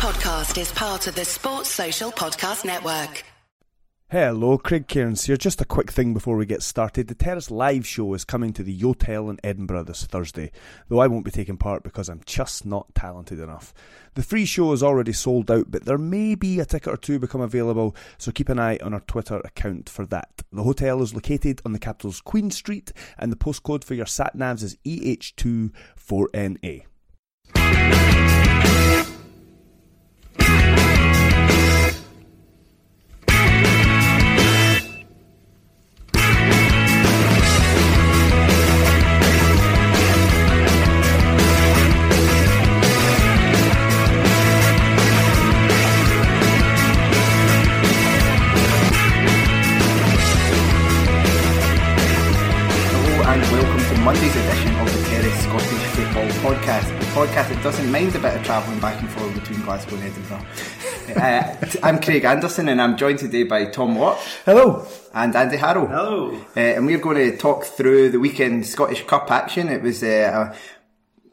podcast is part of the Sports Social Podcast Network. Hello, Craig Cairns here. Just a quick thing before we get started. The Terrace live show is coming to the Yotel in Edinburgh this Thursday, though I won't be taking part because I'm just not talented enough. The free show is already sold out, but there may be a ticket or two become available, so keep an eye on our Twitter account for that. The hotel is located on the capital's Queen Street, and the postcode for your sat navs is EH2 Monday's edition of the Terrace Scottish Football Podcast. The podcast that doesn't mind a bit of travelling back and forth between Glasgow and Edinburgh. uh, t- I'm Craig Anderson and I'm joined today by Thom Watt. Hello. And Andy Harrow. Hello. Uh, and we're going to talk through the weekend Scottish Cup action. It was, uh,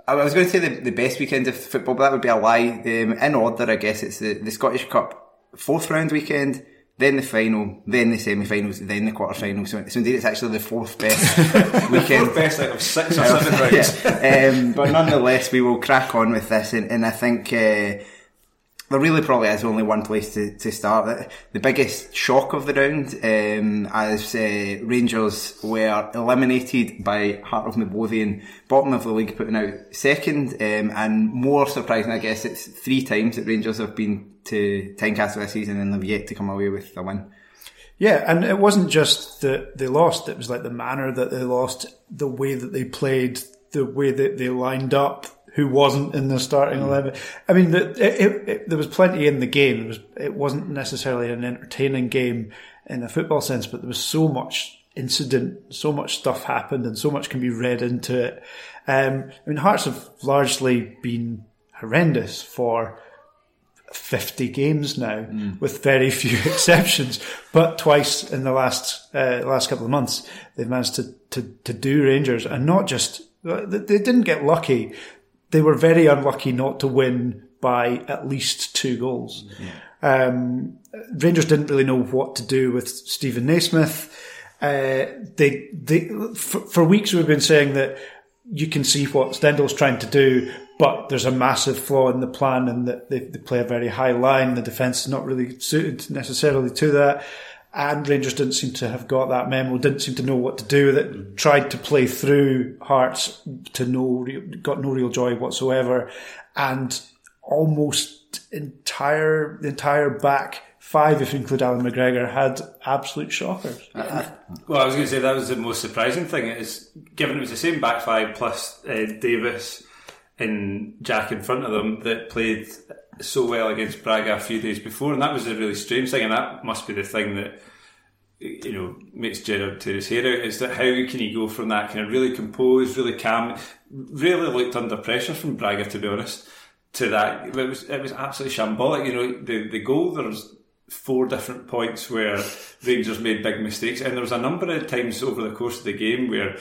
a, I was going to say the, the best weekend of football, but that would be a lie. Um, in order, I guess it's the, the Scottish Cup fourth round weekend, then the final, then the semi-finals, then the quarter-finals. So, so indeed, it's actually the fourth best weekend. Fourth best out of six or seven rounds. yeah. um, but nonetheless, we will crack on with this, and, and I think uh, there really probably is only one place to, to start. The, biggest shock of the round, um, as uh, Rangers were eliminated by Heart of Midlothian, bottom of the league, putting out second, um, and more surprising, I guess, it's three times that Rangers have been to Tynecastle this season and have yet to come away with a win. Yeah, and it wasn't just that they lost, it was like the manner that they lost, the way that they played, the way that they lined up, who wasn't in the starting 11. I mean, the, it, it, there was plenty in the game. It, was, it wasn't necessarily an entertaining game in a football sense, but there was so much incident, so much stuff happened, and so much can be read into it. Um, I mean, Hearts have largely been horrendous for 50 games now, with very few exceptions. But twice in the last uh, last couple of months, they've managed to, to, to do Rangers, and not just they didn't get lucky. They were very unlucky not to win by at least two goals. Um, Rangers didn't really know what to do with Steven Naismith. Uh, they, they, for, for weeks we've been saying that you can see what Stendel's trying to do, but there's a massive flaw in the plan and that they, they play a very high line. The defence is not really suited necessarily to that. And Rangers didn't seem to have got that memo, didn't seem to know what to do with it, tried to play through Hearts to no, real- got no real joy whatsoever. And almost entire, the entire back five, if you include Allan McGregor, had absolute shockers. Well, I was going to say that was the most surprising thing. Is given it was the same back five plus uh, Davis and Jack in front of them that played so well against Braga a few days before, and that was a really strange thing, and that must be the thing that you know makes Gerrard tear his hair out. Is that how can he go from that kind of really composed, really calm, really looked under pressure from Braga to be honest, to that it was it was absolutely shambolic. You know the the goal there's four different points where Rangers made big mistakes, and there was a number of times over the course of the game where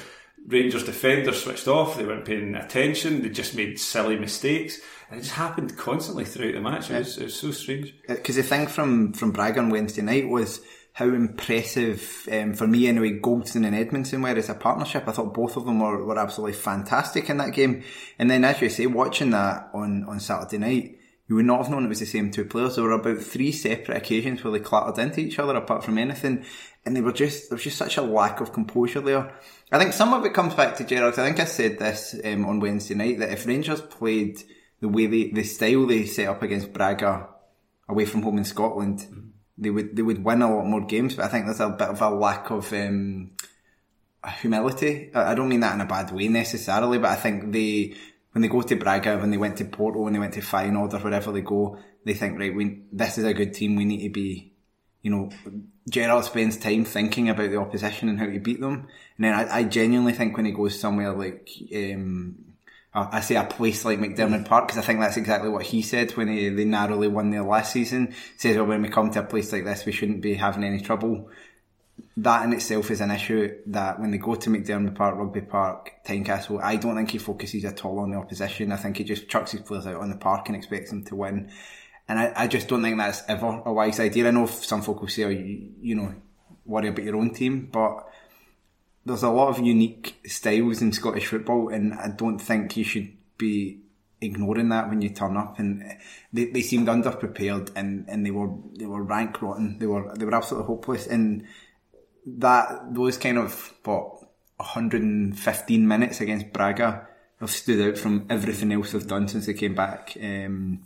Rangers defenders switched off, they weren't paying attention, they just made silly mistakes, and it just happened constantly throughout the match. It was, it was so strange. Because the thing from, from Braga on Wednesday night was how impressive, um, for me anyway, Goldson and Edmundson were as a partnership. I thought both of them were, were absolutely fantastic in that game. And then, as you say, watching that on, on Saturday night, you would not have known it was the same two players. There were about three separate occasions where they clattered into each other apart from anything. And they were just, there was just such a lack of composure there. I think some of it comes back to Gerrard. I think I said this um, on Wednesday night that if Rangers played the way they, the style they set up against Braga away from home in Scotland, they would they would win a lot more games. But I think there's a bit of a lack of um, humility. I I don't mean that in a bad way necessarily, but I think they when they go to Braga, when they went to Porto, when they went to Feyenoord or wherever they go, they think right, we this is a good team. We need to be, you know, Gerrard spends time thinking about the opposition and how to beat them. And then I, I genuinely think when he goes somewhere like, um, I say a place like McDiarmid mm. Park because I think that's exactly what he said when he, they narrowly won there last season. Says, well, oh, when we come to a place like this, we shouldn't be having any trouble. That in itself is an issue that when they go to McDiarmid Park, Rugby Park, Tynecastle, I don't think he focuses at all on the opposition. I think he just chucks his players out on the park and expects them to win. And I, I just don't think that's ever a wise idea. I know some folk will say, oh, you, you know, worry about your own team, but there's a lot of unique styles in Scottish football, and I don't think you should be ignoring that when you turn up. And they, they seemed underprepared, and, and they were they were rank rotten. They were they were absolutely hopeless. And that those kind of what 115 minutes against Braga have stood out from everything else they've done since they came back um,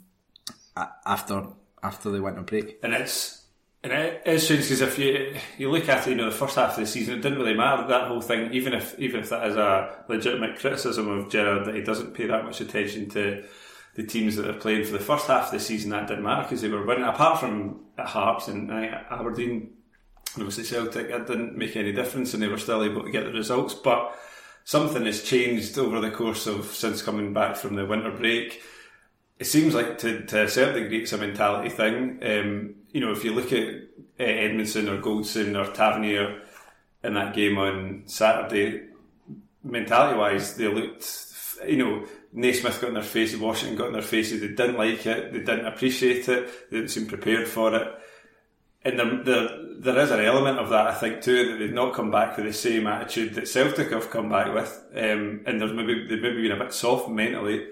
after after they went on break. And it's and it is strange because if you you look at you know, the first half of the season, it didn't really matter that whole thing. Even if even if that is a legitimate criticism of Gerrard that he doesn't pay that much attention to the teams that are playing for the first half of the season, that didn't matter because they were winning. Apart from at and uh, Aberdeen, obviously Celtic, it didn't make any difference, and they were still able to get the results. But something has changed over the course of since coming back from the winter break. It seems like to, to a certain degree it's a mentality thing. Um, you know, if you look at Edmundson or Goldson or Tavernier in that game on Saturday, mentality wise, they looked, you know, Naismith got in their faces, Washington got in their faces, they didn't like it, they didn't appreciate it, they didn't seem prepared for it. And there, there, there is an element of that, I think, too, that they've not come back with the same attitude that Celtic have come back with. Um, and there's maybe, they've maybe been a bit soft mentally.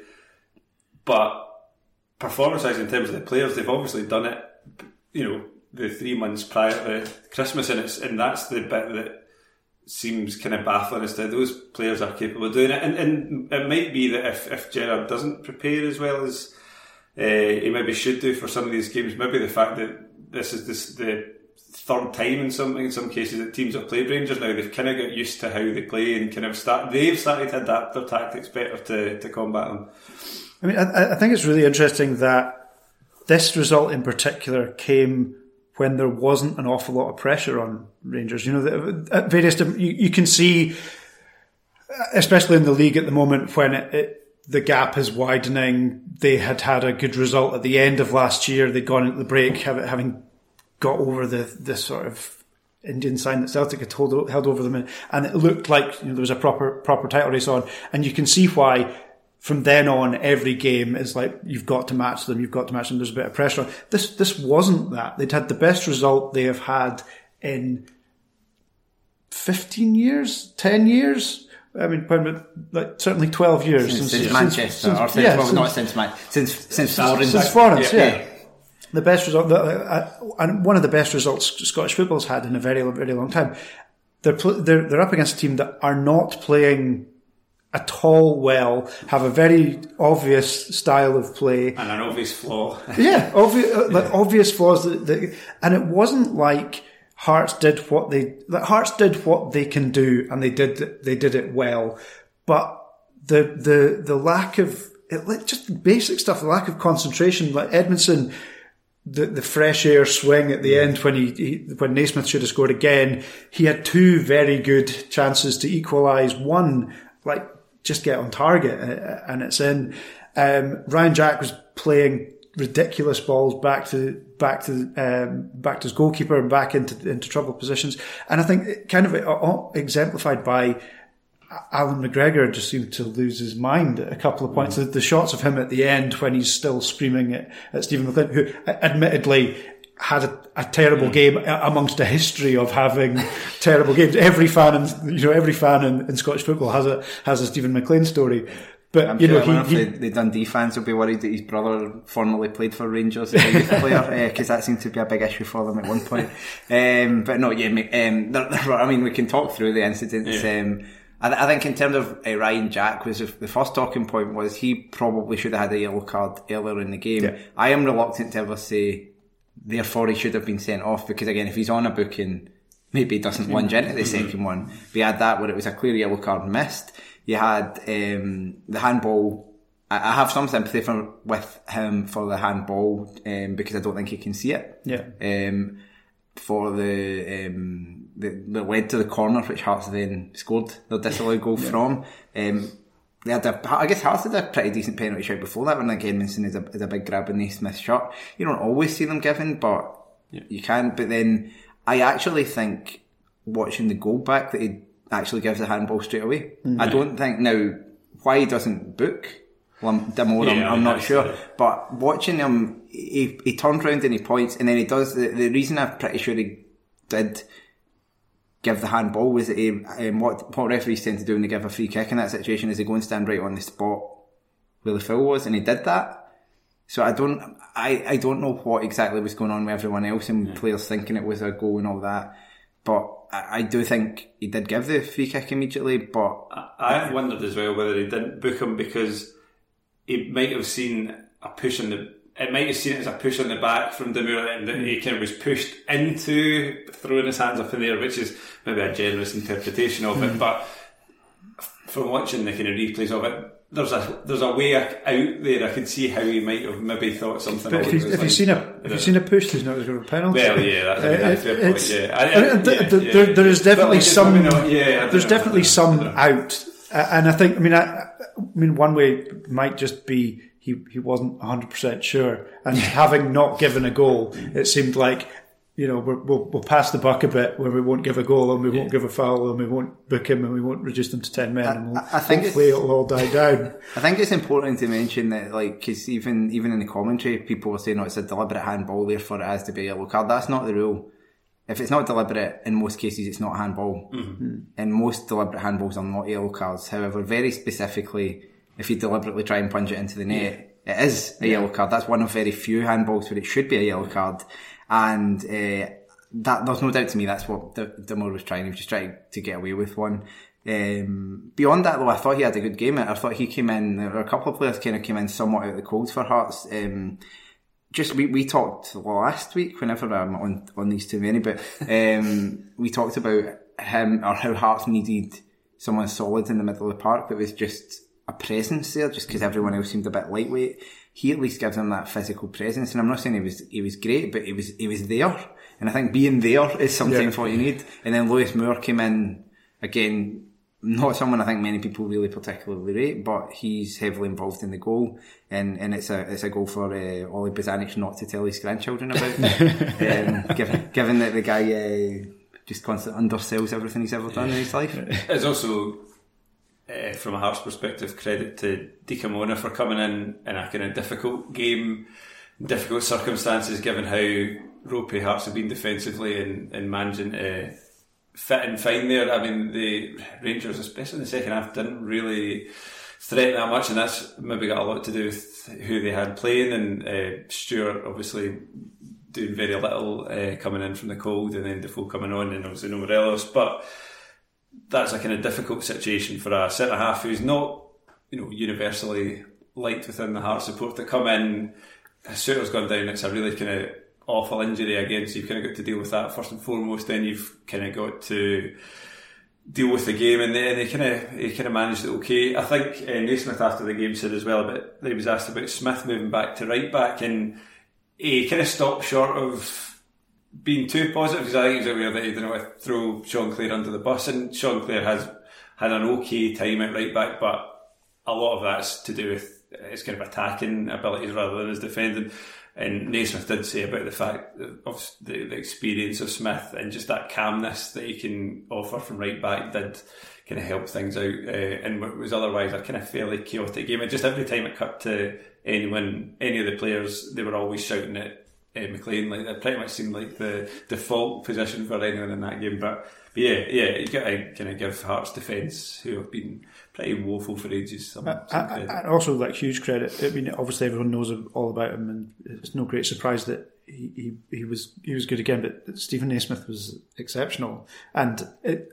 But performance wise, in terms of the players, they've obviously done it you know, the three months prior to Christmas, and it's and that's the bit that seems kind of baffling as to those players are capable of doing it. And, and it might be that if, if Gerrard doesn't prepare as well as uh, he maybe should do for some of these games, maybe the fact that this is this, the third time in some in some cases that teams have played Rangers now, they've kind of got used to how they play and kind of start. They've started to adapt their tactics better to, to combat them. I mean, I, I think it's really interesting that this result in particular came when there wasn't an awful lot of pressure on Rangers. You know, at various you, you can see, especially in the league at the moment, when it, it, the gap is widening. They had had a good result at the end of last year. They'd gone into the break having got over the the sort of Indian sign that Celtic had held, held over them, and it looked like you know, there was a proper proper title race on. And you can see why from then on, every game is like you've got to match them. You've got to match them. There's a bit of pressure. On. This this wasn't that. They'd had the best result they have had in fifteen years, ten years. I mean, like certainly twelve years since, since, since Manchester, since, or since, yeah, well, not since Man, since since Florence. Since Florence, yeah. yeah. The best result, uh, and one of the best results Scottish football's had in a very, very long time. They're, they're they're up against a team that are not playing at all well, have a very obvious style of play. And an obvious flaw. yeah, obvious, uh, like obvious flaws. That, that, and it wasn't like Hearts did what they, like Hearts did what they can do and they did, they did it well. But the, the, the lack of, it, just basic stuff, the lack of concentration, like Edmundson, the, the fresh air swing at the end when he, he, when Naismith should have scored again. He had two very good chances to equalise. One, like just get on target uh, and it's in. Um, Ryan Jack was playing ridiculous balls back to back to um, back to his goalkeeper and back into into trouble positions. And I think kind of uh, exemplified by Allan McGregor just seemed to lose his mind at a couple of points. Mm. The, the, shots of him at the end when he's still screaming at, at Steven McLean, who admittedly had a, a terrible mm. game amongst a history of having terrible games. Every fan, in, you know, every fan in, in, Scottish football has a has a Steven McLean story. But I'm you sure know, he, he, the, the, Dundee fans will be worried that his brother formerly played for Rangers as a youth player because uh, that seemed to be a big issue for them at one point. Um, but no, yeah, um, I mean, we can talk through the incidents. Yeah. Um, I, I, think in terms of uh, Ryan Jack was the first talking point was he probably should have had a yellow card earlier in the game. Yeah. I am reluctant to ever say therefore he should have been sent off because again, if he's on a booking, maybe he doesn't lunge into the mm-hmm. second one. We had that where it was a clear yellow card missed. You had um, the handball. I, have some sympathy for, with him for the handball um, because I don't think he can see it. Yeah. Um, for the, um, the that led to the corner which Hearts then scored their disallowed goal yeah. from. Um, they had a, I guess Hearts had a pretty decent penalty shot before that when like Edmundson is a, is a big grab in the Smith shot. You don't always see them given, but yeah. you can. But then I actually think watching the goal back that he actually gives the handball straight away. Mm-hmm. I don't think now why he doesn't book. Damour, Yeah, I'm, I'm not sure. the- But watching him, he, he turned round and he points, and then he does. The, the reason I'm pretty sure he did give the handball was it he, um, what, what referees tend to do when they give a free kick in that situation is they go and stand right on the spot where the foul was, and he did that. So I don't, I, I don't know what exactly was going on with everyone else and players thinking it was a goal and all that. But I, I do think he did give the free kick immediately, but I wondered as well whether he didn't book him because he might have seen a push in the. It might have seen it as a push on the back from Damour, and that he kind of was pushed into throwing his hands up in the air, which is maybe a generous interpretation of it. But from watching the kind of replays of it, there's a there's a way out there. I could see how he might have maybe thought something. But if, you, you've lines. seen a if you've seen a push, there's not going to be a penalty. Well, yeah, that's a that's a point. Yeah, I, I, th- th- yeah. there- there is definitely like, some. not- yeah, there's know. definitely some out, Uh, and I think. I mean, I, I mean, one way might just be he he wasn't 100 percent sure, and having not given a goal, it seemed like. You know, we're, we'll we'll pass the buck a bit where we won't give a goal and we won't give a foul and we won't book him and we won't reduce them to ten men and we'll, I- I think hopefully it'll all die down. I think it's important to mention that, like, because even even in the commentary, people were saying, "Oh, it's a deliberate handball, therefore it has to be a yellow card." That's not the rule. If it's not deliberate, in most cases, it's not a handball. Mm-hmm. And most deliberate handballs are not yellow cards. However, very specifically, if you deliberately try and punch it into the net, it is a yellow card. That's one of very few handballs where it should be a yellow card. And uh, that there's no doubt to me that's what D- Damour was trying. He was just trying to get away with one. Um, beyond that, though, I thought he had a good game. I thought he came in. There were a couple of players kind of came in somewhat out of the cold for Hearts. Um, just we, we talked last week whenever I'm on on these too many, but um, we talked about him or how Hearts needed someone solid in the middle of the park that was just a presence there, just because everyone else seemed a bit lightweight. He at least gives them that physical presence, and I'm not saying he was he was great, but he was he was there, and I think being there is sometimes Yeah. what you need. And then Lewis Moore came in again. Not someone I think many people really particularly rate, but he's heavily involved in the goal, and, and it's a it's a goal for uh, Ollie Bozanic not to tell his grandchildren about, um, given given that the guy uh, just constantly undersells everything he's ever done in his life. It's also, uh, from a Hearts perspective, credit to Dikamona for coming in in a kind of difficult game, difficult circumstances, given how ropey Hearts have been defensively and, and managing to fit and fine there. I mean, the Rangers, especially in the second half, didn't really threaten that much, and that's maybe got a lot to do with who they had playing. And uh, Stewart, obviously, doing very little uh, coming in from the cold, and then Defoe coming on, and obviously no Morelos. But that's a kind of difficult situation for a centre half who's not, you know, universally liked within the Heart support to come in. Souttar's gone down. It's a really kind of awful injury again, so you've kind of got to deal with that first and foremost. Then you've kind of got to deal with the game, and then he kind of he kind of managed it okay. I think uh, Naismith after the game said as well about he was asked about Smith moving back to right back, and he kind of stopped short of being too positive because I think he was aware that he didn't want to throw Sean Clare under the bus, and Sean Clare has had an okay time at right back, but a lot of that's to do with his kind of attacking abilities rather than his defending. And Naismith did say about the fact of the, the experience of Smith and just that calmness that he can offer from right back did kind of help things out. Uh, and what was otherwise a kind of fairly chaotic game. And just every time it cut to anyone, any of the players, they were always shouting at McLean. Like that pretty much seemed like the default position for anyone in that game. But, but yeah, yeah, you got to kind of give Hearts defence, who have been pretty woeful for ages, some, some I, credit. I, also like huge credit. I mean, obviously everyone knows all about him, and it's no great surprise that he, he, he was he was good again. But Steven Naismith was exceptional, and it,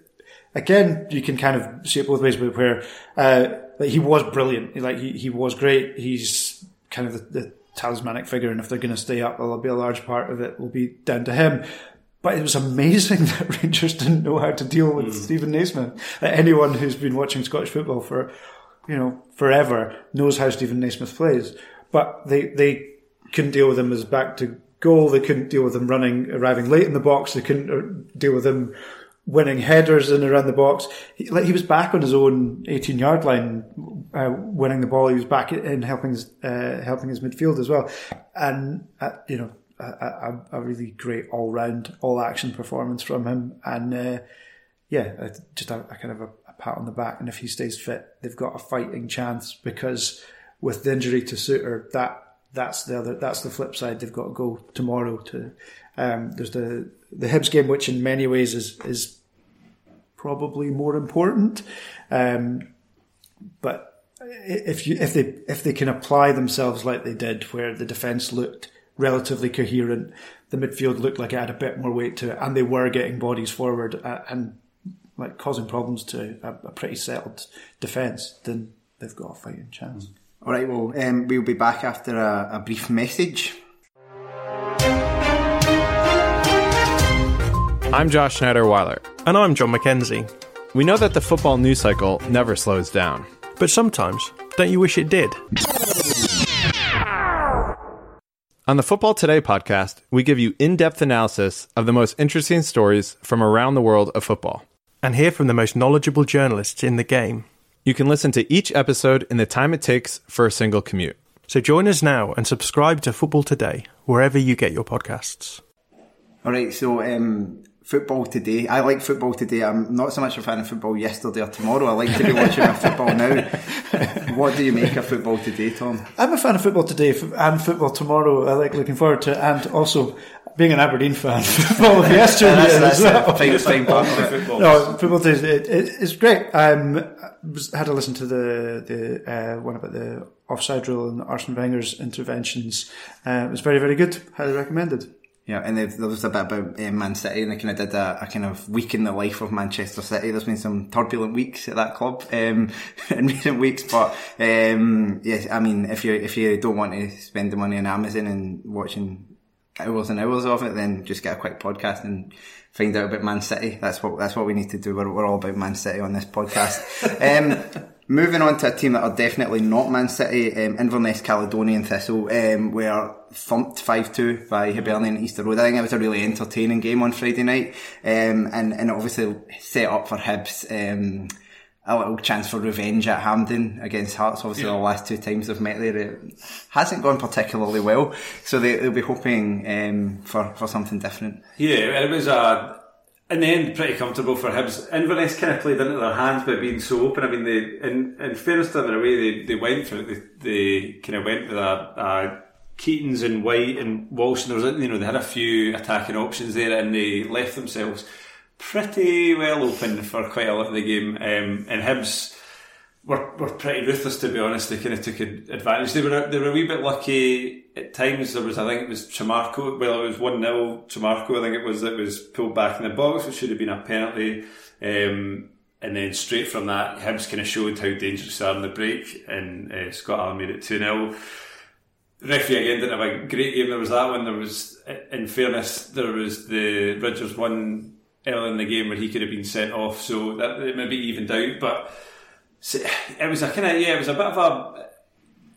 again you can kind of see it both ways. But where uh, like he was brilliant, like he, he was great. He's kind of the, the talismanic figure, and if they're going to stay up, there'll be a large part of it will be down to him. But it was amazing that Rangers didn't know how to deal with Steven Naismith. Anyone who's been watching Scottish football for, you know, forever knows how Steven Naismith plays. But they, they couldn't deal with him as back to goal. They couldn't deal with him running, arriving late in the box. They couldn't uh, deal with him winning headers in around the box. He, like he was back on his own 18 yard line, uh, winning the ball. He was back in helping his, uh, helping his midfield as well. And, uh, you know, a, a, really great all round, all action performance from him. And, uh, yeah, just a, a kind of a, a pat on the back. And if he stays fit, they've got a fighting chance because with the injury to Souttar, that that's the other that's the flip side. They've got to go tomorrow to. Um, there's the the Hibs game, which in many ways is is probably more important. Um, but if you if they if they can apply themselves like they did, where the defence looked relatively coherent, the midfield looked like it had a bit more weight to it, and they were getting bodies forward uh, and like causing problems to a, a pretty settled defence, then they've got a fighting chance. All right, well, um, we'll be back after a, a brief message. I'm Josh Schneider Weiler. And I'm John McKenzie. We know that the football news cycle never slows down. But sometimes, don't you wish it did? On the Football Today podcast, we give you in depth analysis of the most interesting stories from around the world of football. And hear from the most knowledgeable journalists in the game. You can listen to each episode in the time it takes for a single commute. So join us now and subscribe to Football Today, wherever you get your podcasts. All right, so um, football today. I like football today. I'm not so much a fan of football yesterday or tomorrow. I like to be watching my football now. What do you make of football today, Thom? I'm a fan of football today and football tomorrow. I like looking forward to, it. and also being an Aberdeen fan, football yesterday that's, as well. a fine, fine part of. Football. No, football today is it, it, it's great. Um, I had to listen to the the uh, one about the offside rule and Arsene Wenger's interventions. Uh, it was very very good. Highly recommended. Yeah, and there was a bit about uh, Man City, and they kind of did a, a kind of week in the life of Manchester City. There's been some turbulent weeks at that club um, in recent weeks, but um, yes, I mean, if you if you don't want to spend the money on Amazon and watching hours and hours of it, then just get a quick podcast and find out about Man City. That's what that's what we need to do. We're, we're all about Man City on this podcast. um, moving on to a team that are definitely not Man City, um, Inverness Caledonian Thistle um, were thumped 5-2 by Hibernian Easter Road. I think it was a really entertaining game on Friday night um, and, and obviously set up for Hibs um, a little chance for revenge at Hampden against Hearts. Obviously, the last two times they've met there, it hasn't gone particularly well. So they, they'll be hoping um, for, for something different. Yeah, it was uh, in the end pretty comfortable for Hibs. Inverness kind of played into their hands by being so open. I mean, they in, in fairness to them, in a way, they, they went for it. They, they kind of went with a, a Keatings and White and Walsh. And there was, you know, they had a few attacking options there, and they left themselves pretty well open for quite a lot of the game. Um, and Hibs were, were pretty ruthless, to be honest. They kind of took advantage. They were they were a wee bit lucky at times. There was, I think, it was Tremarco. Well, it was one 0 Tremarco. I think it was that was pulled back in the box, which should have been a penalty. Um, and then straight from that, Hibs kind of showed how dangerous they are in the break, and uh, Scott Allan made it two 0 referee again didn't have a great game. There was that one. There was, in fairness, there was the Ridgers one early in the game where he could have been sent off, so that maybe evened out. But it was a kind of yeah, it was a bit of a.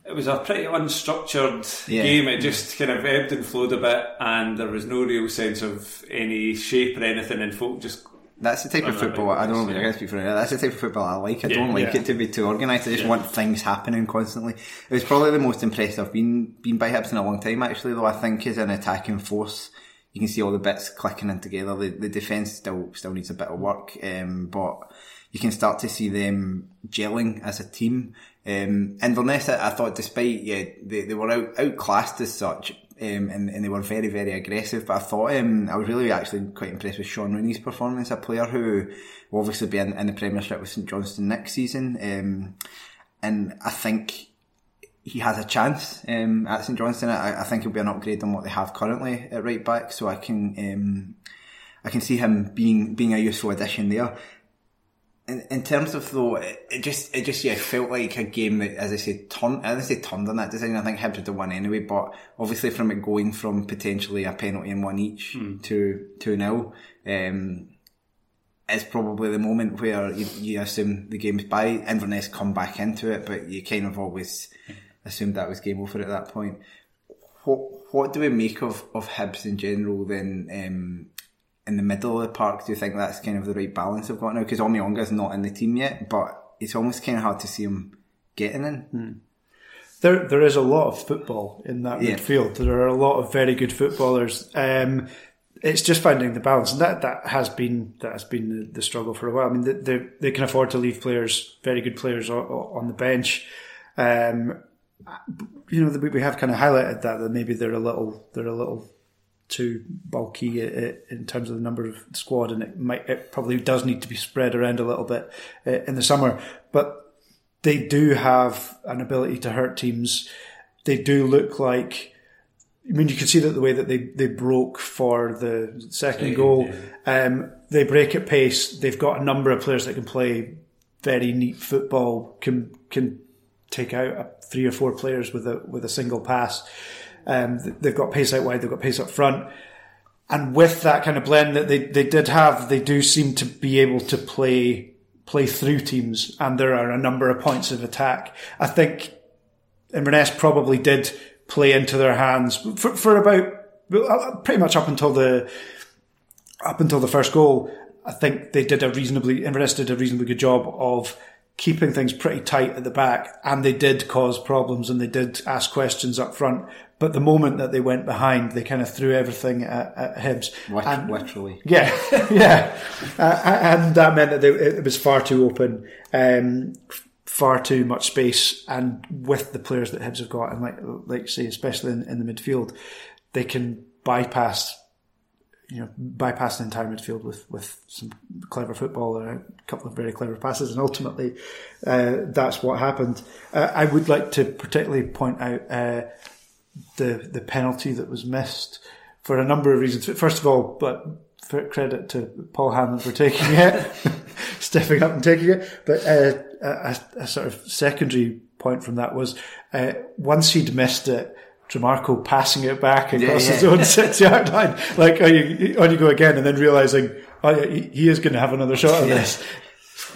It was a pretty unstructured Yeah. game. It just kind of ebbed and flowed a bit, and there was no real sense of any shape or anything. And folk just That's the type of football I don't know. yeah. I speak for. That's the type of football I like. I Yeah, don't like yeah. it to be too organised. I just want things happening constantly. It was probably the most impressed I've been been by Hibs in a long time. Actually, though, I think as an attacking force, you can see all the bits clicking in together. The, the defence still still needs a bit of work, um, but you can start to see them gelling as a team. Um, Inverness, I, I thought, despite yeah, they, they were out outclassed as such, um, and, and they were very, very aggressive. But I thought um, I was really actually quite impressed with Shaun Rooney's performance, a player who will obviously be in, in the Premiership with St Johnstone next season. Um, and I think he has a chance um, at St Johnstone. I, I think he'll be an upgrade on what they have currently at right back. So I can um, I can see him being being a useful addition there. In, in terms of though, it, it just it just yeah felt like a game that, as I said, turned. I didn't say turned on that decision. I think Hibs would have won anyway. But obviously, from it going from potentially a penalty in one each to two nil, um, is probably the moment where you, you assume the game's by. Inverness come back into it, but you kind of always assumed that was game over at that point. What what do we make of of Hibs in general then? Um, in the middle of the park, do you think that's kind of the right balance they've got now? Because Omionga's not in the team yet, but it's almost kind of hard to see him getting in. There, there is a lot of football in that Yeah. midfield. There are a lot of very good footballers. Um, it's just finding the balance, and that, that has been that has been the, the struggle for a while. I mean, they, they they can afford to leave players, very good players, on, on the bench. Um, you know, we we have kind of highlighted that that maybe they're a little they're a little too bulky i- i- in terms of the number of squad, and it might it probably does need to be spread around a little bit uh, in the summer. But they do have an ability to hurt teams. They do look like. I mean, you can see that the way that they, they broke for the second goal, um, they break at pace. They've got a number of players that can play very neat football. Can can take out uh, three or four players with a with a single pass. Um, they've got pace out wide. They've got pace up front. And with that kind of blend that they, they did have, they do seem to be able to play play through teams, and there are a number of points of attack. I think Inverness probably did play into their hands for, for about uh, pretty much up until the up until the first goal. I think they did a reasonably Inverness did a reasonably good job of keeping things pretty tight at the back, and they did cause problems and they did ask questions up front. But the moment that they went behind, they kind of threw everything at, at Hibs. Lit- And- literally. yeah, yeah, uh, and that meant that they, it was far too open, um, far too much space, and with the players that Hibs have got, and like like say, especially in, in the midfield, they can bypass, you know, bypass the entire midfield with with some clever football and a couple of very clever passes, and ultimately, uh, that's what happened. Uh, I would like to particularly point out. Uh, the the penalty that was missed for a number of reasons. First of all, but credit to Paul Hanlon for taking it, stepping up and taking it. But uh, a, a sort of secondary point from that was uh, once he'd missed it. Tremarco passing it back across Yeah, his own six yard line, like on you, on you go again, and then realizing, oh yeah, he, he is going to have another shot at this.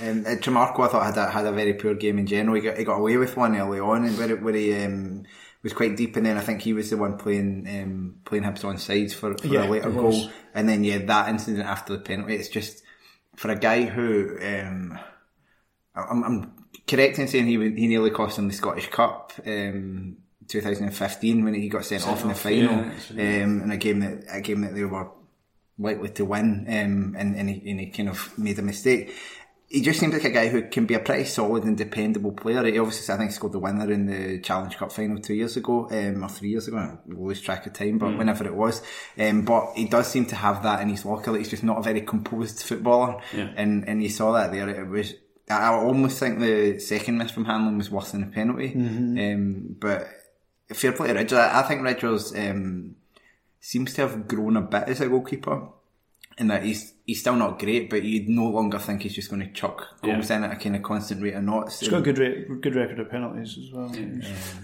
Um, uh, Tremarco, I thought had a, had a very poor game in general. He got, he got away with one early on, and where, where he um, was quite deep, and then I think he was the one playing um, playing Hibs on sides for, for Yeah, a later goal, was. and then yeah, that incident after the penalty. It's just for a guy who um, I'm, I'm correct in saying he he nearly cost him the Scottish Cup. Um, 2015 when he got sent, off in the final yeah, um, in a game that a game that they were likely to win, um, and, and, he, and he kind of made a mistake. He just seems like a guy who can be a pretty solid and dependable player. He obviously, I think, scored the winner in the Challenge Cup final two years ago, um, or three years ago. I lose track of time, but whenever it was. Um, but he does seem to have that in his locker. Like he's just not a very composed footballer, Yeah. and and you saw that there. It was. I almost think the second miss from Hanlon was worse than the penalty. Um, but fair play to Ridgers. I I think Ridgers um, seems to have grown a bit as a goalkeeper. In that he's he's still not great, but you no longer think he's just going to chuck goals in at a kind of constant rate of knots. He's got a good rate, good record of penalties as well.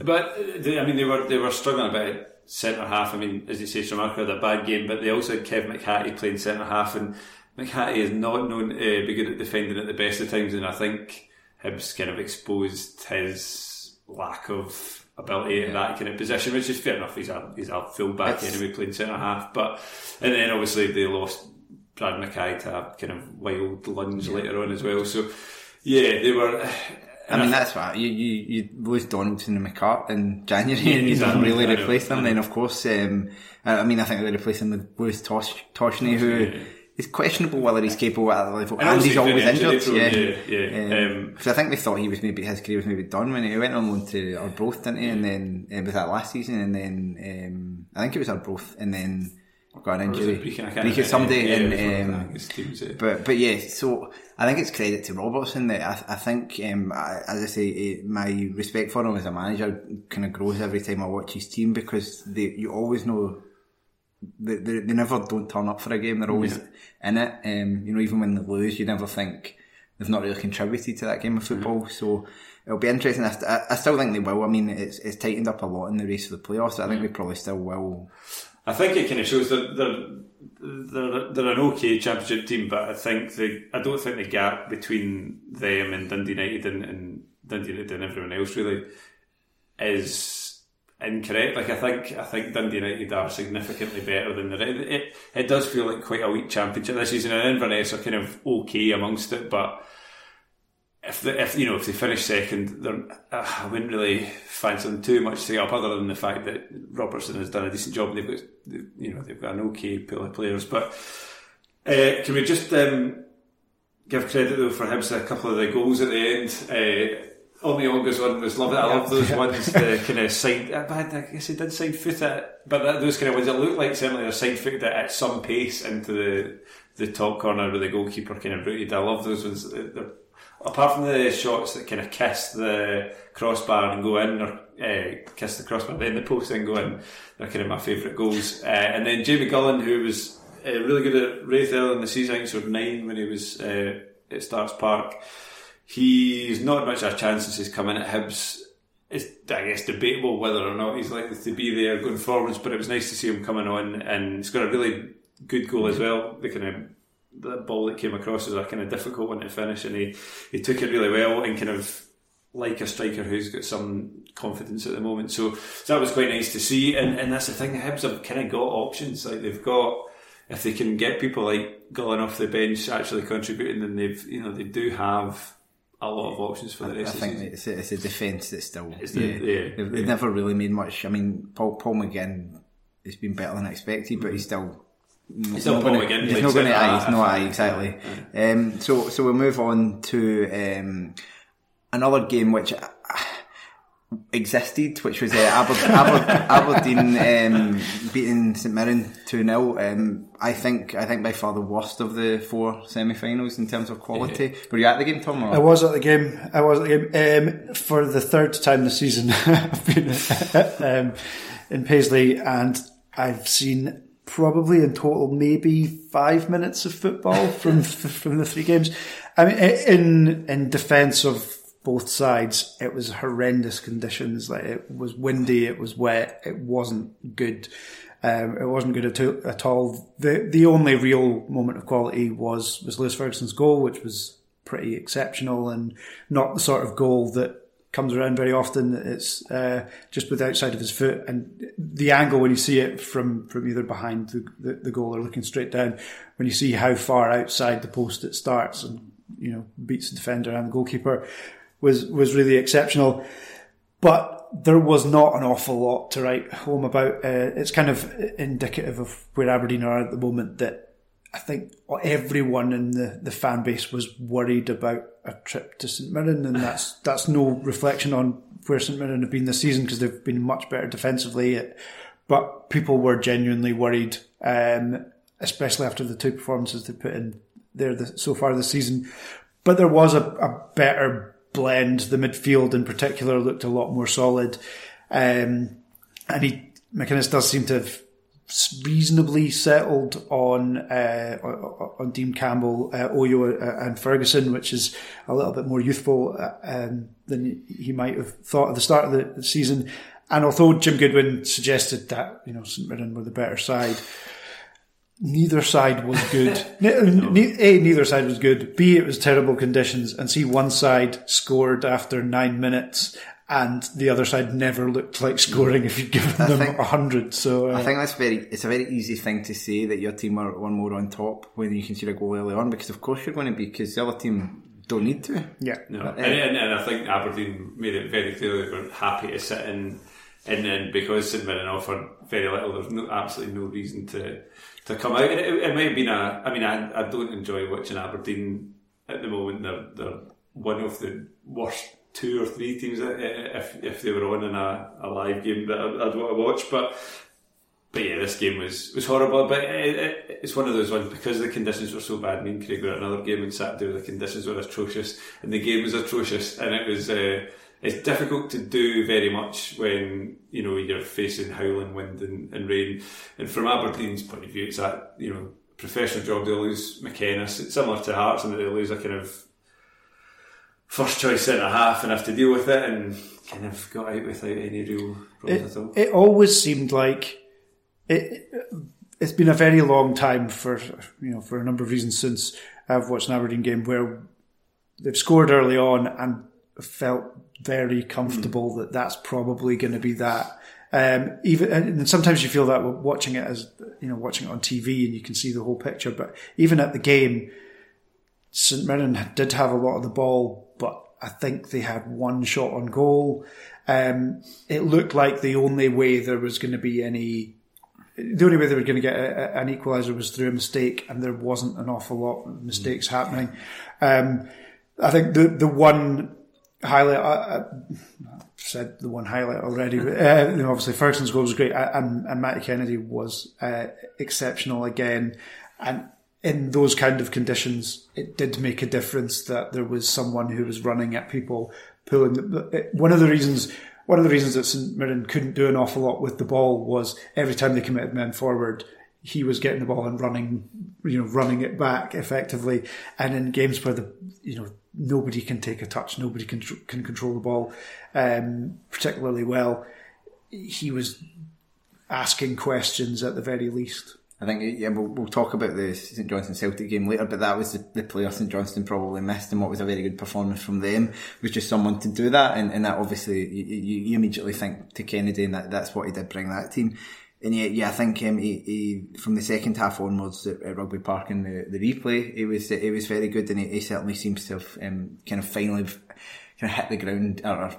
But uh, they, I mean, they were they were struggling a bit centre half. I mean, as you say, Schumacher had a bad game, but they also had Kev McHattie playing centre half, and McHattie is not known to be good at defending at the best of times, and I think Hibs kind of exposed his lack of ability in that kind of position, which is fair enough. He's a he's a full back It's- anyway, playing centre half, but and then obviously they lost Brad McKay to a kind of wild lunge later on as well. So yeah, they were. I mean, that's why you, you, you lose Donaldson and McCart in January and you don't really replace them. Then, of course, um, I mean, I think they replace him with Bruce Tosh, Toshney, who is questionable whether he's capable at that level. And And, he's always injury injured. Yeah, yeah, yeah. Um, Because I think they thought he was maybe his career was maybe done when he went on loan to Arbroath, didn't he? And then uh, was that last season? And then um, I think it was Arbroath, and then got an injury. Brechin? I can't Brechin, somebody Yeah, in. it was one of um, the yeah. but but yeah, so I think it's credit to Robertson that I, I think, um, I, as I say, eh, my respect for him as a manager kind of grows every time I watch his team because they you always know they, they, they never don't turn up for a game. They're always in it. Um, you know, even when they lose, you never think they've not really contributed to that game of football. So it'll be interesting. I, I, still think they will. I mean, it's it's tightened up a lot in the race for the playoffs. I think we probably still will. I think it kind of shows that they're, they're, they're an okay championship team, but I think the I don't think the gap between them and Dundee United and, and Dundee United and everyone else really is incorrect. Like I think I think Dundee United are significantly better than the rest. It it does feel like quite a weak championship this season, and Inverness are kind of okay amongst it, but. If, the, if you know if they finish second, uh, I wouldn't really fancy them too much to say up, other than the fact that Robertson has done a decent job. They've got you know they've got an okay pool of players, but uh, can we just um, give credit though for Hibs a couple of the goals at the end? Uh, Only August one was love it. I love those ones, the kind of side. I guess he did side foot it, but those kind of ones that look like certainly a side foot it at some pace into the the top corner where the goalkeeper kind of rooted. I love those ones. They're, apart from the shots that kind of kiss the crossbar and go in, or uh, kiss the crossbar then the post and go in, they're kind of my favourite goals. Uh, and then Jamie Gullan, who was uh, really good at Raith early in the season, I think scored nine when he was uh, at Starks Park. He's not much of a chance since he's come in at Hibs. It's, I guess, debatable whether or not he's likely to be there going forwards, but it was nice to see him coming on, and he's got a really good goal as well. The kind of the ball that came across was a kind of difficult one to finish, and he, he took it really well and kind of like a striker who's got some confidence at the moment. So, so that was quite nice to see, and, and that's the thing. Hibs have kind of got options. Like they've got if they can get people like going off the bench actually contributing, then they've you know they do have a lot of options for the rest. I, I think it's a, it's a defence that's still it's yeah, the, yeah, they've, they've never really made much. I mean, Paul Paul McGinn has been better than expected, but he's still. He's still Paul McGinn. He's not going to. He's not. I Exactly. Um, so so we'll move on to um, another game which existed, which was uh, Aber- Aber- Aberdeen um, beating St Mirren two 0 um, I think I think by far the worst of the four semi-finals in terms of quality. Yeah. Were you at the game, Thom? Or? I was at the game. I was at the game um, for the third time this season. I've been um, in Paisley, and I've seen probably in total maybe five minutes of football from from the three games. I mean, in in defence of both sides. It was horrendous conditions. Like it was windy, it was wet, it wasn't good. Um, it wasn't good at, at, all. The the only real moment of quality was was Lewis Ferguson's goal, which was pretty exceptional and not the sort of goal that comes around very often. It's uh, just with the outside of his foot and the angle when you see it from from either behind the, the, the goal or looking straight down. When you see how far outside the post it starts and you know beats the defender and the goalkeeper was was really exceptional. But there was not an awful lot to write home about. Uh, it's kind of indicative of where Aberdeen are at the moment. That I think everyone in the, the fan base was worried about a trip to St Mirren, and that's that's no reflection on where St Mirren have been this season because they've been much better defensively. But people were genuinely worried, um, especially after the two performances they put in there the, so far this season. But there was a, a better blend. The midfield in particular looked a lot more solid. Um, and he, McInnes does seem to have reasonably settled on uh, on Dean Campbell, uh, Ojo, uh, and Ferguson, which is a little bit more youthful uh, um, than he might have thought at the start of the season. And although Jim Goodwin suggested that you know St Mirren were the better side, neither side was good. A, neither side was good. B, it was terrible conditions. And C, one side scored after nine minutes and the other side never looked like scoring if you'd given I them a hundred. So uh, I think that's very. It's a very easy thing to say that your team are one more on top when you can see a goal early on, because of course you're going to be because the other team don't need to. Yeah, no, but, uh, and, and, and, I think Aberdeen made it very clear that we're happy to sit in, and then because St Mirren offered very little, there's no absolutely no reason to to come out. It, it, might have been a. I mean, I, I don't enjoy watching Aberdeen at the moment. They're they're one of the worst two or three teams if if they were on in a, a live game that I'd, I'd want to watch. But but yeah, this game was was horrible. But it, it, it's one of those ones because the conditions were so bad. Me and Craig were at another game on Saturday where the conditions were atrocious and the game was atrocious, and it was. Uh, it's difficult to do very much when you know you're facing howling wind and, and rain. And from Aberdeen's point of view, it's that you know professional job. They lose McInnes. It's similar to Hearts, and they lose a kind of first choice centre half and have to deal with it, and kind of got out without any real problems it, at all. It always seemed like it. It's been a very long time for you know for a number of reasons since I've watched an Aberdeen game where they've scored early on and felt very comfortable mm. that that's probably going to be that. Um, even and sometimes you feel that watching it as you know watching it on TV and you can see the whole picture. But even at the game, St Mirren did have a lot of the ball, but I think they had one shot on goal. Um, it looked like the only way there was going to be any the only way they were going to get a, a, an equaliser was through a mistake, and there wasn't an awful lot of mistakes mm. happening. Um, I think the the one highlight. I, I said the one highlight already. But, uh, obviously, Ferguson's goal was great, and, and Matty Kennedy was uh, exceptional again. And in those kind of conditions, it did make a difference that there was someone who was running at people, pulling. The, one of the reasons. One of the reasons that St Mirren couldn't do an awful lot with the ball was every time they committed men forward, he was getting the ball and running, you know, running it back effectively. And in games where the, you know, nobody can take a touch, nobody can can control the ball um, particularly well. He was asking questions at the very least. I think yeah, we'll, we'll talk about the St Johnstone Celtic game later, but that was the, the player St Johnstone probably missed, and what was a very good performance from them was just someone to do that, and, and that obviously you, you immediately think to Kennedy, and that, that's what he did bring that team. And yeah, yeah, I think um, he, he, from the second half onwards at, at Rugby Park in the, the replay, he was he was very good, and he, he certainly seems to have um, kind of finally kind of hit the ground or,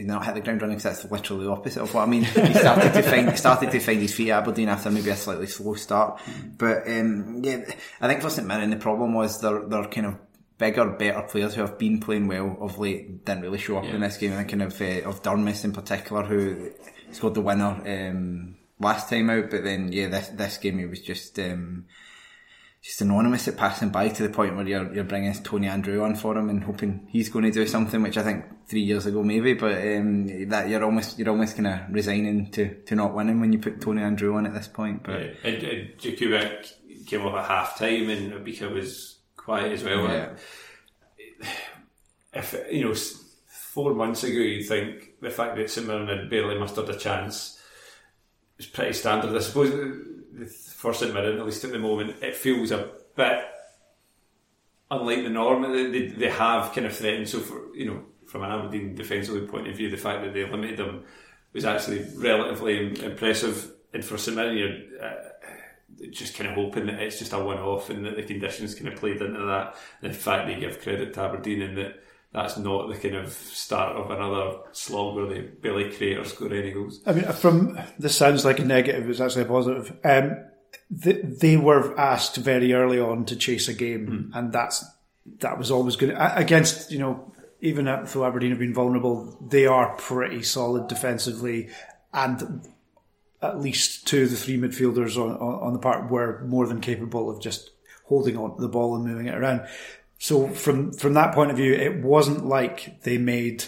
not hit the ground running because that's literally the opposite of what I mean. He started to find started to find his feet at Aberdeen after maybe a slightly slow start. But um, yeah, I think for St Mirren the problem was they're they're kind of bigger, better players who have been playing well of late didn't really show up yeah. in this game. I'm thinking of uh, of Durmus in particular who scored the winner. Um, last time out, but then yeah, this this game it was just um, just anonymous at passing by to the point where you're you're bringing Tony Andreu on for him and hoping he's going to do something, which I think three years ago maybe, but um, that you're almost you're almost kind of resigning to, to not winning when you put Tony Andreu on at this point. But yeah. and, and Jakubik came off at half time and Obika was quiet as well. Yeah. If you know, four months ago, you'd think the fact that St had barely mustered a chance is pretty standard. I suppose for St Mirren, at least at the moment, it feels a bit unlike the norm. They, they have kind of threatened. So, for you know, from an Aberdeen defensively point of view, the fact that they limited them was actually relatively impressive. And for St Mirren, you're uh, just kind of hoping that it's just a one-off and that the conditions kind of played into that. And the fact they give credit to Aberdeen and that that's not the kind of start of another slog where they barely create or score any goals. I mean, from this sounds like a negative, it's actually a positive. Um, they, they, were asked very early on to chase a game, mm. and that's that was always good against you know even though Aberdeen have been vulnerable, they are pretty solid defensively, and at least two of the three midfielders on, on, on the part were more than capable of just holding on to the ball and moving it around. So from from that point of view, it wasn't like they made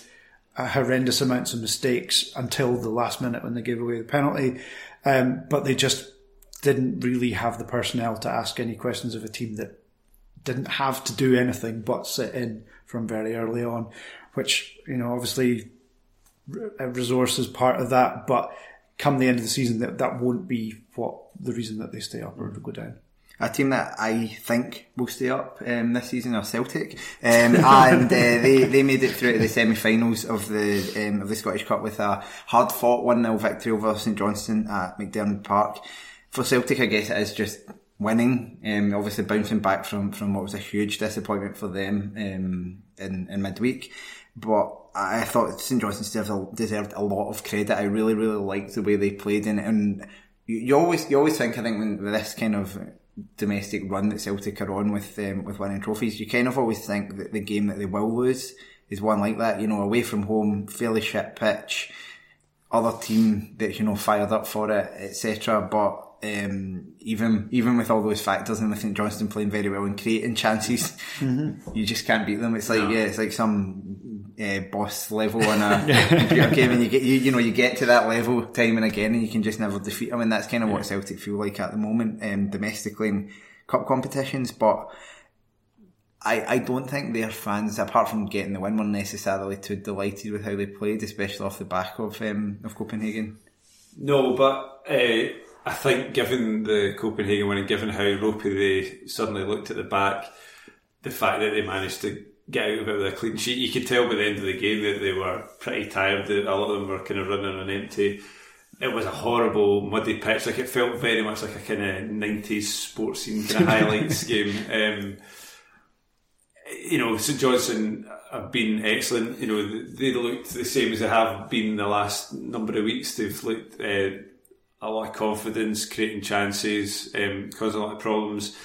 horrendous amounts of mistakes until the last minute when they gave away the penalty, um, but they just didn't really have the personnel to ask any questions of a team that didn't have to do anything but sit in from very early on, which you know obviously resource is part of that, but come the end of the season, that that won't be what the reason that they stay up or go down a team that I think will stay up um, this season are Celtic, um, and uh, they they made it through to the semi-finals of the um, of the Scottish Cup with a hard fought one 0 victory over St Johnstone at McDiarmid Park. For Celtic, I guess it is just winning. Um, obviously, bouncing back from from what was a huge disappointment for them um, in in midweek, but. I thought St Johnstone deserved a lot of credit. I really, really liked the way they played, and, and you always you always think I think when this kind of domestic run that Celtic are on with um, with winning trophies, you kind of always think that the game that they will lose is one like that. You know, away from home, fairly shit pitch, other team that you know fired up for it, etc. But um, even even with all those factors, and I think Johnston playing very well and creating chances, mm-hmm. you just can't beat them. It's like no. yeah, it's like some uh, boss level on a computer game, and you get you, you know you get to that level time and again, and you can just never defeat them. And that's kind of yeah. what Celtic feel like at the moment, um, domestically in cup competitions. But I I don't think their fans, apart from getting the win, were necessarily too delighted with how they played, especially off the back of um, of Copenhagen. No, but. Uh I think given the Copenhagen win and given how ropey they suddenly looked at the back, the fact that they managed to get out of it with a clean sheet, you could tell by the end of the game that they were pretty tired. That a lot of them were kind of running on empty. It was a horrible muddy pitch. Like it felt very much like a kind of nineties sports scene kind of highlights game. Um, you know, St Johnstone have been excellent. You know, they looked the same as they have been the last number of weeks. They've looked. Uh, a lot of confidence, creating chances, um, causing a lot of problems.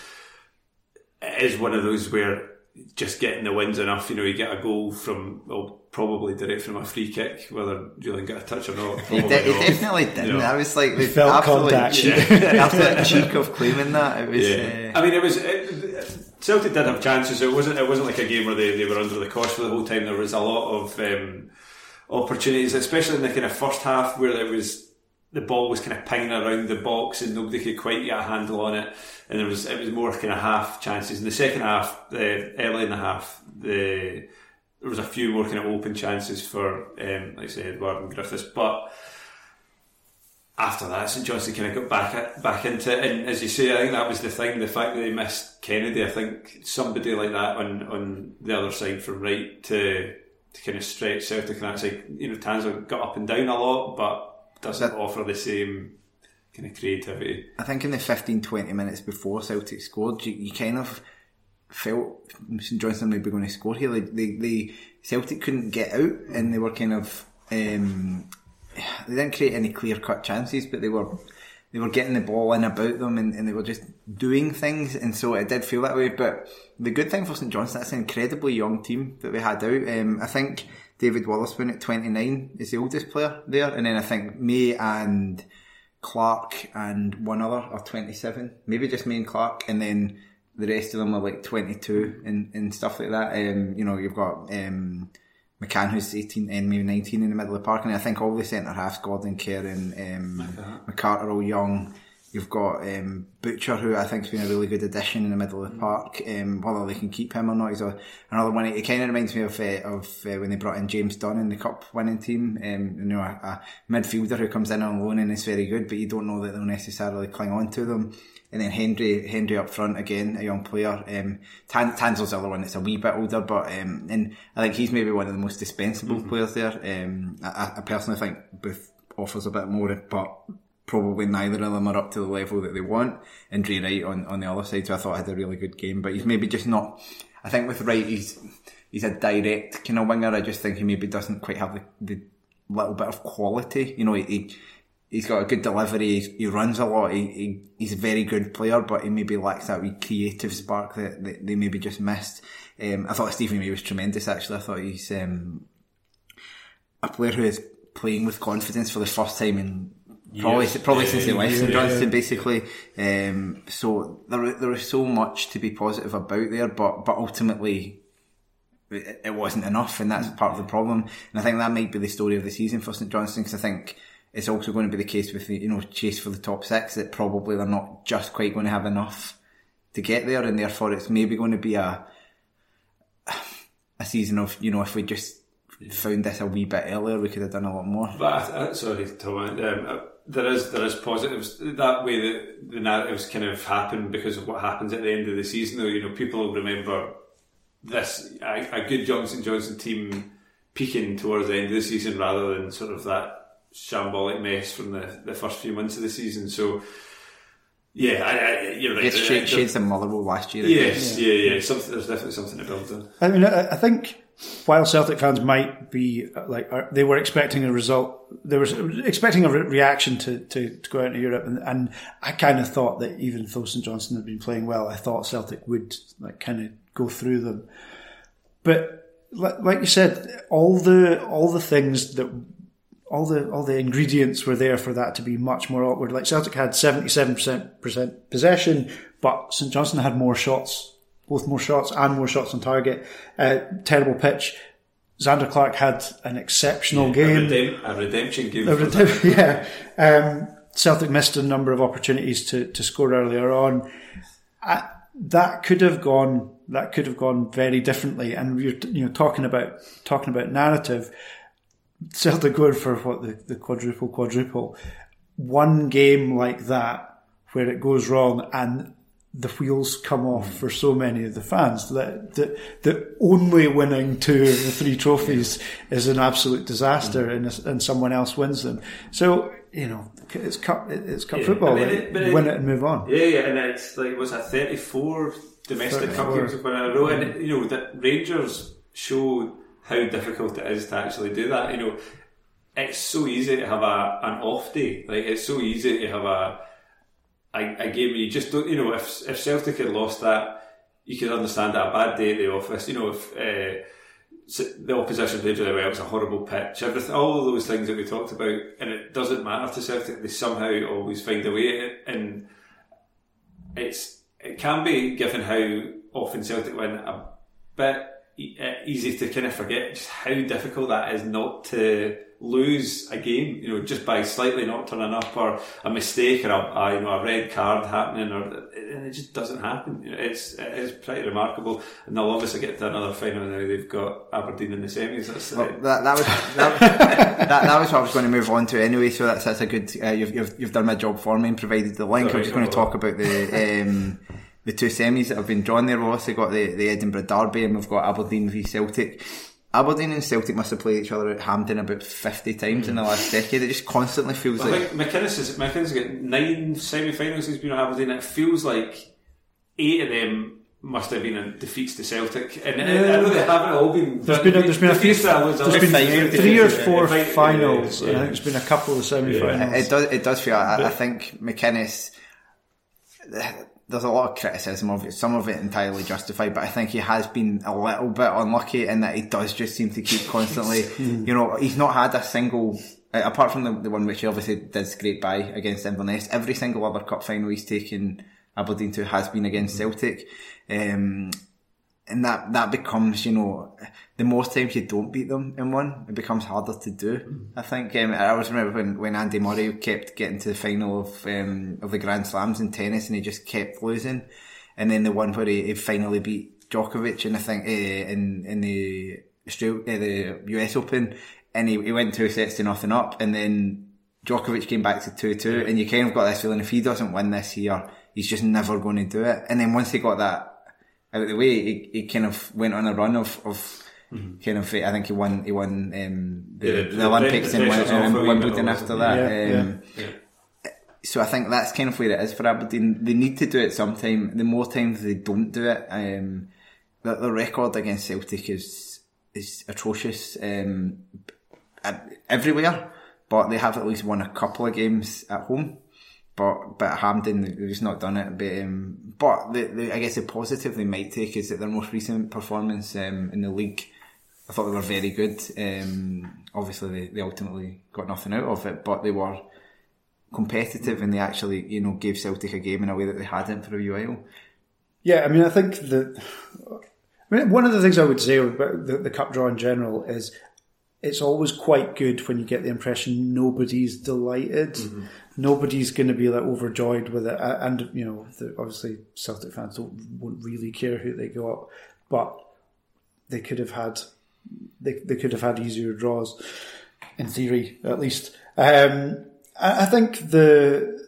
It is one of those where just getting the wins enough. You know, you get a goal from well, probably direct from a free kick, whether Jullien got a touch or not. He, probably de- he not. definitely didn't. You know. I was like, the felt absolute contact. cheek, the absolute cheek of claiming that. It was. Yeah, Uh, I mean, it was it, Celtic did have chances. It wasn't. It wasn't like a game where they, they were under the cosh for the whole time. There was a lot of um, opportunities, especially in the kind of first half where it was the ball was kind of pinging around the box and nobody could quite get a handle on it. And there was it was more kind of half chances. In the second half, the early in the half, the there was a few more kind of open chances for, um, like I say, Edouard and Griffiths, but after that, St Johnson kind of got back back into it, and as you say, I think that was the thing. The fact that they missed Kennedy, I think somebody like that on on the other side from right to to kind of stretch Celtic, and that's like you know Tanser got up and down a lot, but doesn't That- offer the same kind of creativity. I think in the 15, 20 minutes before Celtic scored, you, you kind of felt St Johnson might be going to score here. Like they, they Celtic couldn't get out, and they were kind of um, they didn't create any clear cut chances, but they were they were getting the ball in about them, and, and they were just doing things, and so it did feel that way. But the good thing for St Johnson, that's an incredibly young team that they had out. Um, I think David Wotherspoon at twenty nine is the oldest player there, and then I think May and Clark and one other are 27, maybe just me and Clark, and then the rest of them are like 22 and, and stuff like that. Um, you know, you've got um, McCann who's 18 and maybe 19 in the middle of the park, and I think all the centre halves, Gordon, Kerr, um, McCart are all young. You've got um, Butcher, who I think's been a really good addition in the middle of the park. Um, whether they can keep him or not, he's a, another one. It kind of reminds me of uh, of uh, when they brought in James Dunne in the cup winning team. Um, you know, a, a midfielder who comes in on loan and is very good, but you don't know that they'll necessarily cling on to them. And then Hendry, Hendry up front again, a young player. Um, Tan, Tanser's the other one that's a wee bit older, but um, and I think he's maybe one of the most dispensable players there. Um, I, I personally think Booth offers a bit more, but probably neither of them are up to the level that they want. And Drey Wright on, on the other side, so I thought had a really good game, but he's maybe just not. I think with Wright, he's he's a direct kind of winger. I just think he maybe doesn't quite have the, the little bit of quality. You know, he. he He's got a good delivery. He, he runs a lot. He, he he's a very good player, but he maybe lacks that wee creative spark that, that they maybe just missed. Um, I thought Stephen May was tremendous. Actually, I thought he's um, a player who is playing with confidence for the first time in probably Years. probably since he left St yeah. Johnstone, basically. Um, so there there is so much to be positive about there, but but ultimately. It it wasn't enough, and that's part of the problem. And I think that might be the story of the season for St Johnstone, because I think it's also going to be the case with the you know chase for the top six that probably they're not just quite going to have enough to get there, and therefore it's maybe going to be a a season of you know if we just found this a wee bit earlier, we could have done a lot more. But I, I, sorry, Thom. Um, there is there is positives that way that the narratives kind of happen because of what happens at the end of the season. Though you know people will remember this a, a good Johnson Johnson team peaking towards the end of the season rather than sort of that shambolic mess from the, the first few months of the season. So yeah, I, I, you're right. It's I- I shade, shades of Motherwell last year. I guess. Yes, yeah, yeah. Something, there's definitely something to build on. I mean, I, I think while Celtic fans might be uh, like uh, they were expecting a result, they were expecting a re- reaction to, to, to go out into Europe, and, and I kind of thought that even though St Johnson had been playing well, I thought Celtic would like kind of go through them. But like, like you said, all the all the things that all the all the ingredients were there for that to be much more awkward. Like Celtic had seventy seven percent possession, but St Johnson had more shots, both more shots and more shots on target. Uh, terrible pitch. Zander Clark had an exceptional A, game. redem- a redemption game. A redem- yeah. Um, Celtic missed a number of opportunities to, to score earlier on. I, that could have gone. That could have gone very differently. And you're you know talking about talking about narrative. Celtic going for what the, the quadruple quadruple. One game like that where it goes wrong and the wheels come off for so many of the fans that the, the only winning two of the three trophies is an absolute disaster mm-hmm. and, and someone else wins them. So, you know, it's cup, it's cup Yeah, football. I mean, it- but it- win it and move on. Yeah, yeah, and it's like was a thirty-four domestic cup 34. games in a row, and mm-hmm. you know that Rangers show how difficult it is to actually do that. You know, it's so easy to have a an off day. Like it's so easy to have a a, a game you just don't. You know, if if Celtic had lost that, you could understand that a bad day at the office. You know, if uh, the opposition played really well, it was a horrible pitch. Everything, all of those things that we talked about, and it doesn't matter to Celtic. They somehow always find a way, and it's it can be given how often Celtic win a bit uh, easy to kind of forget just how difficult that is not to lose a game. You know, just by slightly not turning up or a mistake or a, a you know a red card happening, or and it just doesn't happen. You know, it's it is pretty remarkable, and they'll obviously get to another final now. They've got Aberdeen in the semis. That's Well, that, that was that, that, that was what I was going to move on to anyway. So that's that's a good. Uh, you've, you've you've done my job for me and provided the link. I'm just going to talk about the um, the two semis that have been drawn there. We've also got the, the Edinburgh Derby and we've got Aberdeen v Celtic. Aberdeen and Celtic must have played each other at Hampden about fifty times in the last decade. It just constantly feels I like think McInnes has McInnes has got nine semi-finals he's been at Aberdeen. It feels like eight of them must have been in defeats to Celtic, and I know they haven't all been. There's been a, few. there's been a few, defeats to others, there's been three or four Yeah. finals, Yeah. and I think there's been a couple of semi-finals. It does. It does feel. I, I think McInnes. There's a lot of criticism of it. Some of it entirely justified, but I think he has been a little bit unlucky in that he does just seem to keep constantly. you know, he's not had a single. uh, Apart from the, the one which he obviously did scrape by against Inverness, every single other cup final he's taken Aberdeen to has been against Celtic. Um, and that that becomes you know the more times you don't beat them in one it becomes harder to do I think. Um, I always remember when, when Andy Murray kept getting to the final of um, of the Grand Slams in tennis and he just kept losing. And then the one where he, he finally beat Djokovic and I think uh, in in the Australia, uh, the US Open and he, he went two sets to nothing up and then Djokovic came back to 2-2 and you kind of got this feeling if he doesn't win this year he's just never going to do it. And then once he got that out of the way, he, he kind of went on a run of, of kind of. I think he won. He won um, the, Yeah, the, the- Olympics the and, pressure's and a Wimbledon after that. Yeah, um, So I think that's kind of where it is for Aberdeen. They need to do it sometime. The more times they don't do it, um, the, the record against Celtic is is atrocious um, everywhere. But they have at least won a couple of games at home. But but they've just not done it. But um, but the, the, I guess the positive they might take is that their most recent performance um, in the league, I thought they were very good. Um, obviously they, they ultimately got nothing out of it, but they were competitive and they actually you know gave Celtic a game in a way that they hadn't for a while. Yeah, I mean, I think that. I mean, one of the things I would say about the, the cup draw in general is it's always quite good when you get the impression nobody's delighted. Nobody's going to be like overjoyed with it, and you know, the, obviously Celtic fans don't won't really care who they got, but they could have had they they could have had easier draws, in theory at least. Um, I, I think the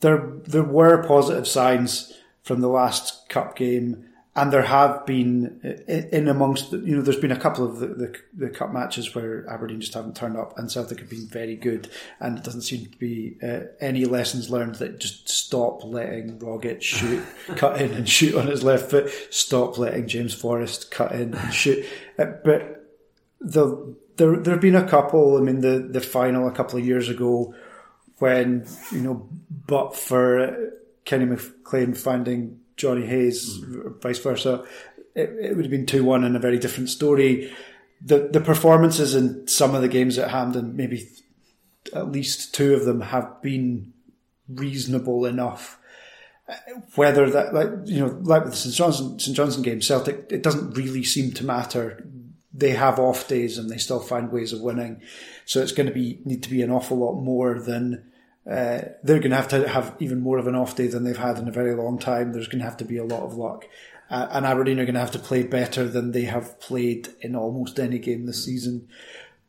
there there were positive signs from the last cup game, and there have been in amongst the, you know there's been a couple of the, the the cup matches where Aberdeen just haven't turned up, and Celtic have been very good, and it doesn't seem to be uh, any lessons learned that just stop letting Rogic shoot, cut in and shoot on his left foot, stop letting James Forrest cut in and shoot, Uh, but the there there have been a couple. I mean, the the final a couple of years ago, when you know, but for uh, Kenny McLean finding Johnny Hayes, or vice versa, it, it would have been two one and a very different story. The the performances in some of the games at Hampden, maybe at least two of them, have been reasonable enough. Whether that, like you know, like with the St Johnson St Johnson game, Celtic, it doesn't really seem to matter. They have off days and they still find ways of winning. So it's going to be need to be an awful lot more than uh, they're going to have to have even more of an off day than they've had in a very long time. There's going to have to be a lot of luck. Uh, and Aberdeen are going to have to play better than they have played in almost any game this season.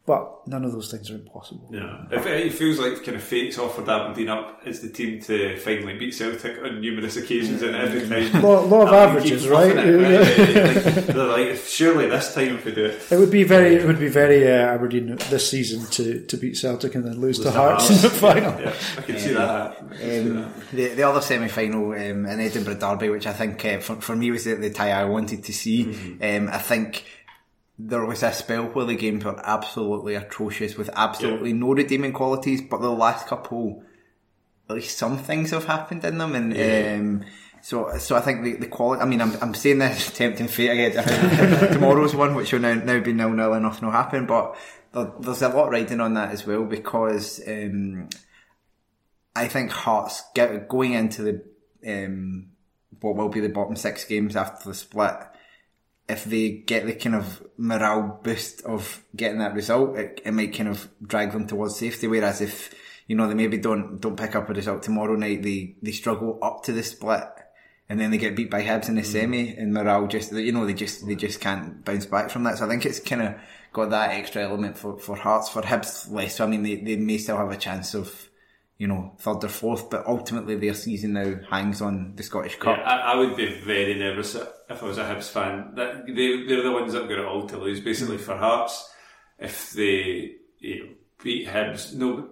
But none of those things are impossible. Yeah, if it, it feels like kind of fate's offered Aberdeen up as the team to finally beat Celtic on numerous occasions and every time. Law, law of averages, right? it, right? Like, they're like, surely this time if we do it. It would be very, it would be very uh, Aberdeen this season to, to beat Celtic and then lose to Hearts in the final. Yeah, I can see that. I can see Um, that. the, the other semi final um, in Edinburgh Derby, which I think uh, for, for me was the, the tie I wanted to see. Um, I think there was a spell where the games were absolutely atrocious with absolutely no redeeming qualities, but the last couple, at least some things have happened in them, and um, So, so I think the, the quality. I mean, I'm, I'm saying this tempting fate again tomorrow's one, which will now now be nil nil and nothing will happen. But there, there's a lot riding on that as well because um, I think Hearts get going into the um, what will be the bottom six games after the split. If they get the kind of morale boost of getting that result, it, it might kind of drag them towards safety. Whereas if you know they maybe don't don't pick up a result tomorrow night, they they struggle up to the split and then they get beat by Hibs in the mm-hmm. semi, and morale just you know they just they just can't bounce back from that. So I think it's kind of got that extra element for for Hearts for Hibs less. So I mean they they may still have a chance of you know third or fourth, but ultimately their season now hangs on the Scottish Cup. Yeah, I, I would be very nervous if I was a Hibs fan. That they they're the ones that got it all to lose. Basically mm. for Hearts, if they you know, beat Hibs, no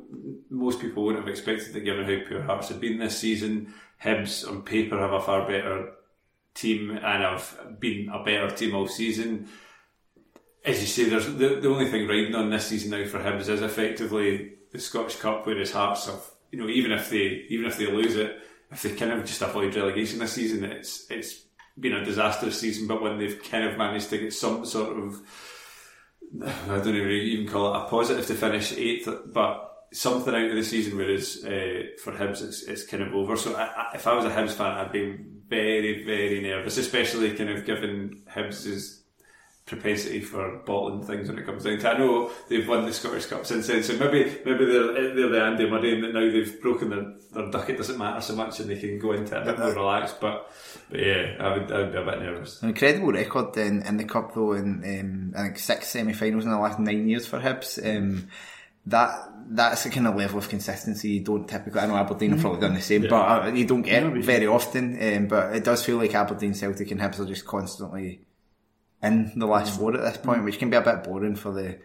most people wouldn't have expected it given how poor Hearts have been this season Hibs on paper have a far better team and have been a better team all season. As you say, there's the, the only thing riding on this season now for Hibs is effectively the Scottish Cup, whereas Hearts have, you know, even if they even if they lose it, if they kind of just avoid relegation this season, it's it's been a disastrous season. But when they've kind of managed to get some sort of I don't even even call it a positive to finish eighth, but something out of the season, whereas uh, for Hibs it's, it's kind of over. So I, I, if I was a Hibs fan, I'd be very, very nervous, especially kind of given Hibs' propensity for bottling things when it comes down to. I know they've won the Scottish Cup since then, so maybe maybe they're they're the Andy Murray, and that now they've broken their, their duck. It doesn't matter so much, and they can go into it a bit more relaxed. But but yeah, I would I would be a bit nervous. An incredible record in, in the cup though, in um, I think six semi-finals in the last nine years for Hibs. Um, that that's the kind of level of consistency you don't typically. I know Aberdeen have probably done the same, yeah. but uh, you don't get very often. Um, but it does feel like Aberdeen, Celtic, and Hibs are just constantly in the last mm. four at this point, which can be a bit boring for the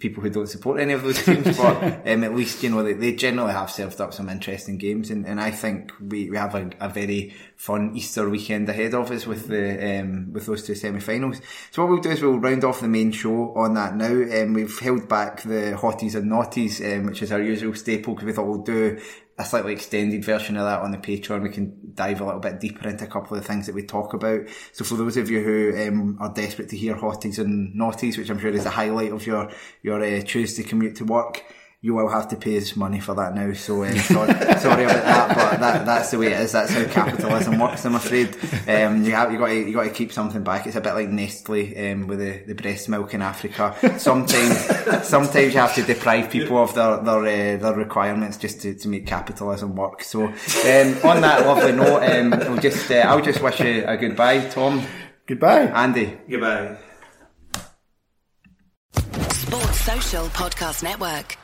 people who don't support any of those teams, but um, at least you know they, they generally have served up some interesting games, and, and I think we, we have a, a very fun Easter weekend ahead of us with the um, with those two semi-finals. So what we'll do is we'll round off the main show on that now. Um, we've held back the hotties and naughties, um, which is our usual staple, because we thought we'll do a slightly extended version of that on the Patreon. We can dive a little bit deeper into a couple of the things that we talk about. So for those of you who um, are desperate to hear hotties and naughties, which I'm sure is a highlight of your your uh, Tuesday commute to work, you will have to pay us money for that now. So um, sorry, sorry about that, but that, that's the way it is. That's how capitalism works. I'm afraid. Um, you have you got to you got to keep something back. It's a bit like Nestle um, with the, the breast milk in Africa. Sometimes sometimes you have to deprive people of their their, uh, their requirements just to, to make capitalism work. So um, on that lovely note, um, we'll just uh, I'll just wish you a goodbye, Thom. Goodbye, Andy. Goodbye. Sports Social Podcast Network.